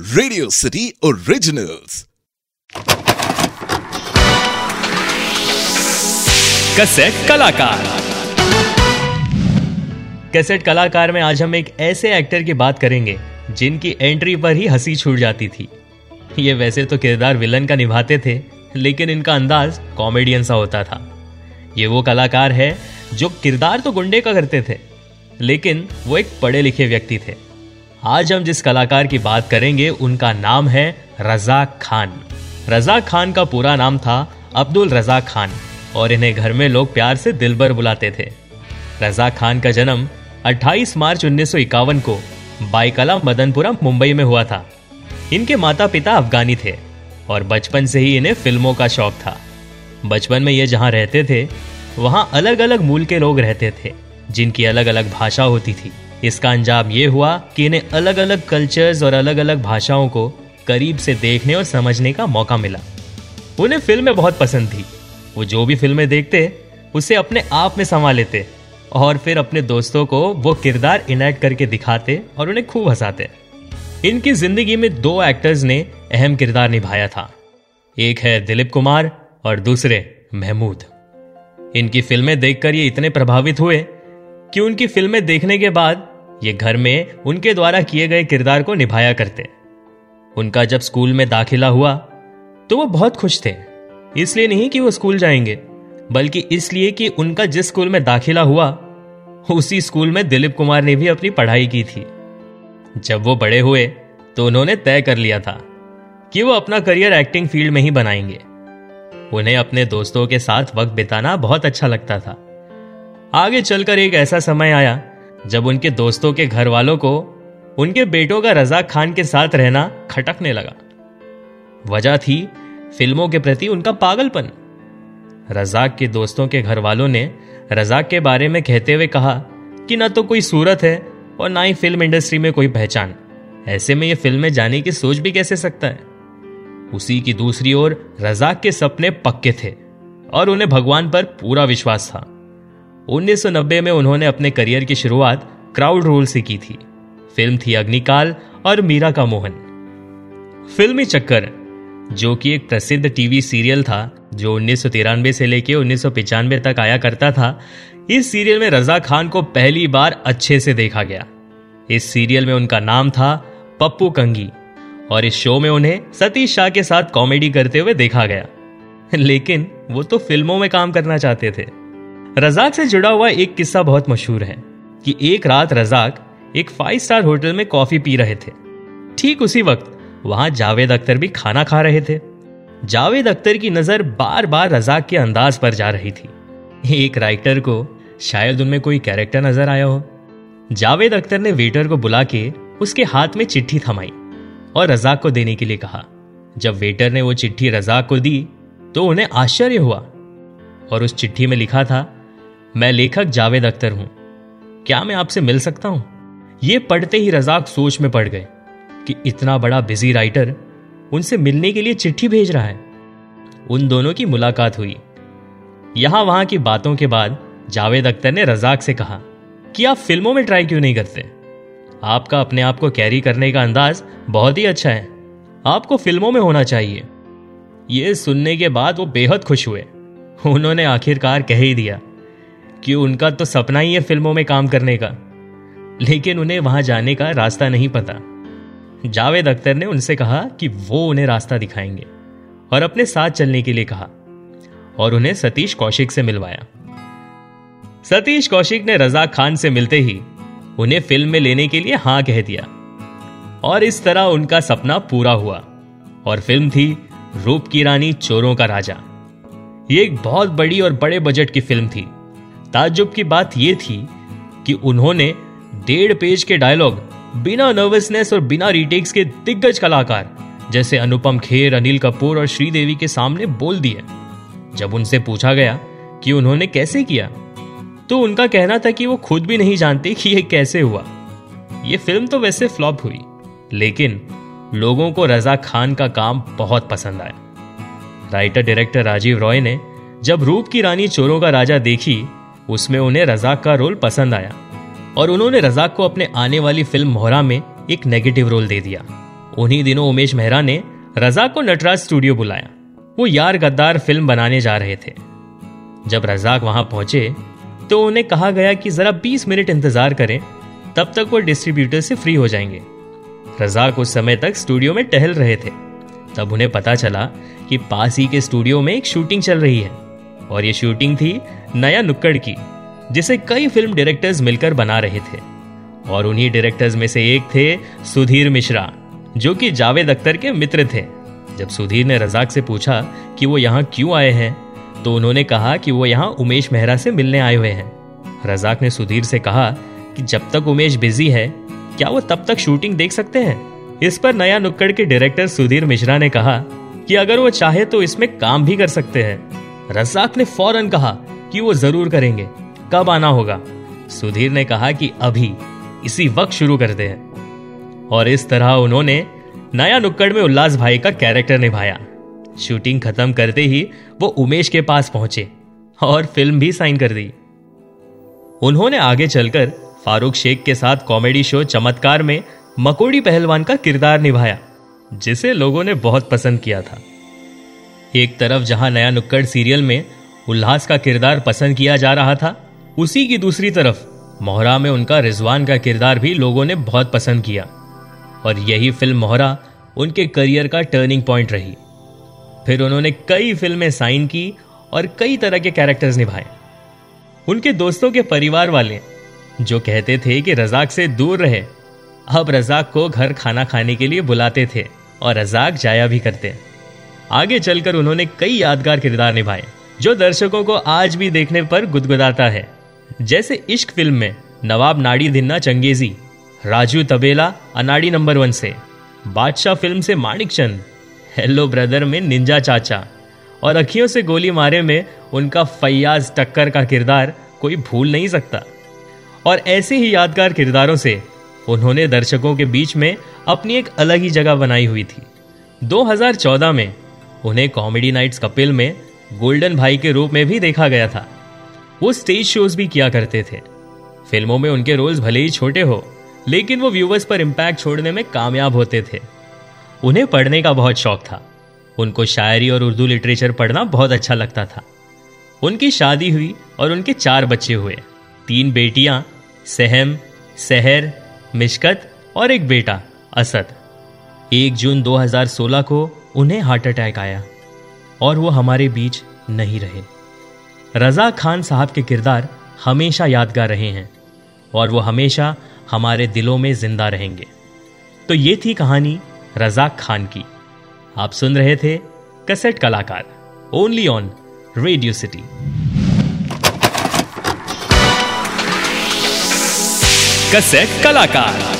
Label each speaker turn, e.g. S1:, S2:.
S1: Radio City originals
S2: cassette कलाकार। Cassette कलाकार में आज हम एक ऐसे एक्टर की बात करेंगे, जिनकी एंट्री पर ही हँसी छूट जाती थी। ये वैसे तो किरदार विलन का निभाते थे, लेकिन इनका अंदाज कॉमेडियन सा होता था। ये वो कलाकार है, जो किरदार तो गुंडे का करते थे, लेकिन वो एक पढ़े लिखे व्यक्ति थे। आज हम जिस कलाकार की बात करेंगे, उनका नाम है रजाक खान। रजाक खान का पूरा नाम था अब्दुल रजाक खान, और इन्हें घर में लोग प्यार से दिलबर बुलाते थे। रजाक खान का जन्म 28 मार्च उन्नीस सौ इक्यावन को बाईकला मदनपुरा मुंबई में हुआ था। इनके माता पिता अफगानी थे, और बचपन से ही इन्हें फ़िल्मों का शौक था। बचपन में ये जहाँ रहते थे, वहाँ अलग अलग मूल के लोग रहते थे, जिनकी अलग अलग भाषा होती थी। इसका अंजाम ये हुआ कि इन्हें अलग अलग कल्चर्स और अलग अलग भाषाओं को करीब से देखने और समझने का मौका मिला। उन्हें फ़िल्में बहुत पसंद थी। वो जो भी फ़िल्में देखते, उसे अपने आप में समा लेते और फिर अपने दोस्तों को वो किरदार इनेक्ट करके दिखाते और उन्हें खूब हंसाते। इनकी ज़िंदगी में दो एक्टर्स ने अहम किरदार निभाया था। एक है दिलीप कुमार और दूसरे महमूद। इनकी फ़िल्में देखकर ये इतने प्रभावित हुए कि उनकी फ़िल्में देखने के बाद ये घर में उनके द्वारा किए गए किरदार को निभाया करते। उनका जब स्कूल में दाखिला हुआ तो वो बहुत खुश थे। इसलिए नहीं कि वो स्कूल जाएँगे, बल्कि इसलिए कि उनका जिस स्कूल में दाखिला हुआ, उसी स्कूल में दिलीप कुमार ने भी अपनी पढ़ाई की थी। जब वो बड़े हुए तो उन्होंने तय कर लिया था कि वो अपना करियर एक्टिंग फ़ील्ड में ही बनाएँगे। उन्हें अपने दोस्तों के साथ वक्त बिताना बहुत अच्छा लगता था। आगे चलकर एक ऐसा समय आया जब उनके दोस्तों के घर वालों को उनके बेटों का रजाक खान के साथ रहना खटकने लगा। वजह थी फ़िल्मों के प्रति उनका पागलपन। रजाक के दोस्तों के घर वालों ने रजाक के बारे में कहते हुए कहा कि ना तो कोई सूरत है और ना ही फ़िल्म इंडस्ट्री में कोई पहचान। ऐसे में ये फ़िल्म में जाने की सोच भी कैसे सकता है? उसी की दूसरी ओर रजाक के सपने पक्के थे और उन्हें भगवान पर पूरा विश्वास था। 1990 में उन्होंने अपने करियर की शुरुआत क्राउड रोल से की थी। फ़िल्म थी अग्निकाल और मीरा का मोहन। फिल्मी चक्कर, जो कि एक प्रसिद्ध टीवी सीरियल था, जो उन्नीस सौ तिरानवे से लेकर उन्नीस तक आया करता था, इस सीरियल में रजा खान को पहली बार अच्छे से देखा गया। इस सीरियल में उनका नाम था पप्पू कंगी, और इस शो में उन्हें सतीश शाह के साथ कॉमेडी करते हुए देखा गया। लेकिन वो तो फ़िल्मों में काम करना चाहते थे। रजाक से जुड़ा हुआ एक किस्सा बहुत मशहूर है कि एक रात रजाक एक फाइव स्टार होटल में कॉफ़ी पी रहे थे। ठीक उसी वक्त वहाँ जावेद अख्तर भी खाना खा रहे थे। जावेद अख्तर की नज़र बार बार रजाक के अंदाज पर जा रही थी। एक राइटर को शायद उनमें कोई कैरेक्टर नज़र आया हो। जावेद अख्तर ने वेटर को बुला के उसके हाथ में चिट्ठी थमाई और रजाक को देने के लिए कहा। जब वेटर ने वो चिट्ठी रजाक को दी तो उन्हें आश्चर्य हुआ और उस चिट्ठी में लिखा था मैं लेखक जावेद अख्तर हूँ। क्या मैं आपसे मिल सकता हूँ? ये पढ़ते ही रजाक सोच में पड़ गए कि इतना बड़ा बिज़ी राइटर उनसे मिलने के लिए चिट्ठी भेज रहा है। उन दोनों की मुलाकात हुई। यहाँ वहाँ की बातों के बाद जावेद अख्तर ने रजाक से कहा कि आप फ़िल्मों में ट्राई क्यों नहीं करते? आपका अपने आप को कैरी करने का अंदाज बहुत ही अच्छा है। आपको फ़िल्मों में होना चाहिए। यह सुनने के बाद वो बेहद खुश हुए। उन्होंने आखिरकार कह ही दिया कि उनका तो सपना ही है फ़िल्मों में काम करने का। लेकिन उन्हें वहाँ जाने का रास्ता नहीं पता। जावेद अख्तर ने उनसे कहा कि वो उन्हें रास्ता दिखाएँगे और अपने साथ चलने के लिए कहा और उन्हें सतीश कौशिक से मिलवाया। सतीश कौशिक ने रजा खान से मिलते ही उन्हें फ़िल्म में लेने के लिए हाँ कह दिया और इस तरह उनका सपना पूरा हुआ और फ़िल्म थी रूप की रानी चोरों का राजा। ये एक बहुत बड़ी और बड़े बजट की फ़िल्म थी। ताज्जुब की बात यह थी कि उन्होंने डेढ़ पेज के डायलॉग बिना नर्वसनेस और बिना रीटेक्स के दिग्गज कलाकार, जैसे अनुपम खेर, अनिल कपूर और श्रीदेवी के सामने बोल दिए। जब उनसे पूछा गया कि उन्होंने कैसे किया तो उनका कहना था कि वो खुद भी नहीं जानते कि यह कैसे हुआ। ये फ़िल्म तो वैसे फ्लॉप हुई, लेकिन लोगों को रजा खान का काम बहुत पसंद आया। राइटर डायरेक्टर राजीव रॉय ने जब रूप की रानी चोरों का राजा देखी उसमें उन्हें रजाक का रोल पसंद आया और उन्होंने रजाक को अपने आने वाली फ़िल्म मोहरा में एक नेगेटिव रोल दे दिया। उन्हीं दिनों उमेश मेहरा ने रजाक को नटराज स्टूडियो बुलाया। वो यार गद्दार फ़िल्म बनाने जा रहे थे। जब रजाक वहाँ पहुँचे तो उन्हें कहा गया कि जरा 20 मिनट इंतज़ार करें, तब तक वो डिस्ट्रीब्यूटर से फ्री हो जाएँगे। रजाक उस समय तक स्टूडियो में टहल रहे थे। तब उन्हें पता चला कि पास ही के स्टूडियो में एक शूटिंग चल रही है। और ये शूटिंग थी नया नुक्कड़ की, जिसे कई फ़िल्म डायरेक्टर्स मिलकर बना रहे थे। और उन्हीं डायरेक्टर्स में से एक थे सुधीर मिश्रा, जो कि जावेद अख्तर के मित्र थे। जब सुधीर ने रजाक से पूछा कि वो यहाँ क्यों आए हैं तो उन्होंने कहा कि वो यहाँ उमेश मेहरा से मिलने आए हुए हैं। रजाक ने सुधीर से कहा कि जब तक उमेश बिज़ी है, क्या वो तब तक शूटिंग देख सकते हैं? इस पर नया नुक्कड़ के डायरेक्टर सुधीर मिश्रा ने कहा कि अगर वो चाहे तो इसमें काम भी कर सकते हैं। रजाक ने फ़ौरन कहा कि वो ज़रूर करेंगे। कब आना होगा? सुधीर ने कहा कि अभी। इसी वक्त शुरू करते हैं। और इस तरह उन्होंने नया नुक्कड़ में उल्लास भाई का कैरेक्टर निभाया। शूटिंग खत्म करते ही वो उमेश के पास पहुँचे और फ़िल्म भी साइन कर दी। उन्होंने आगे चलकर फारूक शेख के साथ कॉमेडी शो चमत्कार में मकोड़ी पहलवान का किरदार निभाया, जिसे लोगों ने बहुत पसंद किया था। एक तरफ़ जहाँ नया नुक्कड़ सीरियल में उल्लास का किरदार पसंद किया जा रहा था, उसी की दूसरी तरफ़ मोहरा में उनका रिजवान का किरदार भी लोगों ने बहुत पसंद किया। और यही फ़िल्म मोहरा उनके करियर का टर्निंग पॉइंट रही। फिर उन्होंने कई फ़िल्में साइन की और कई तरह के कैरेक्टर्स निभाए। उनके दोस्तों के परिवार वाले जो कहते थे कि रजाक से दूर रहे, अब रजाक को घर खाना खाने के लिए बुलाते थे और रजाक जाया भी करते। आगे चलकर उन्होंने कई यादगार किरदार निभाए, जो दर्शकों को आज भी देखने पर गुदगुदाता है। जैसे इश्क फ़िल्म में नवाब नाड़ी धिन्ना चंगेजी, राजू तबेला अनाड़ी नंबर वन से, बादशाह फ़िल्म से माणिक चंद, हेलो ब्रदर में निंजा चाचा, और अखियों से गोली मारे में उनका फैयाज टक्कर का किरदार कोई भूल नहीं सकता। और ऐसे ही यादगार किरदारों से उन्होंने दर्शकों के बीच में अपनी एक अलग ही जगह बनाई हुई थी। 2014 में उन्हें कॉमेडी नाइट्स कपिल में गोल्डन भाई के रूप में भी देखा गया था। वो स्टेज शोज़ भी किया करते थे। फ़िल्मों में उनके रोल्स भले ही छोटे हो, लेकिन वो व्यूवर्स पर इम्पैक्ट छोड़ने में कामयाब होते थे। उन्हें पढ़ने का बहुत शौक था। उनको शायरी और उर्दू लिटरेचर पढ़ना बहुत अच्छा लगता था। उनकी शादी हुई और उनके चार बच्चे हुए। तीन बेटियाँ, सहम, सहर, मिशकत और एक बेटा, असद। एक जून 2016 को उन्हें हार्ट अटैक आया और वो हमारे बीच नहीं रहे। रजा खान साहब के किरदार हमेशा यादगार रहे हैं और वो हमेशा हमारे दिलों में ज़िंदा रहेंगे। तो ये थी कहानी रजाक खान की। आप सुन रहे थे कसेट कलाकार only on Radio City
S1: cassette कलाकार।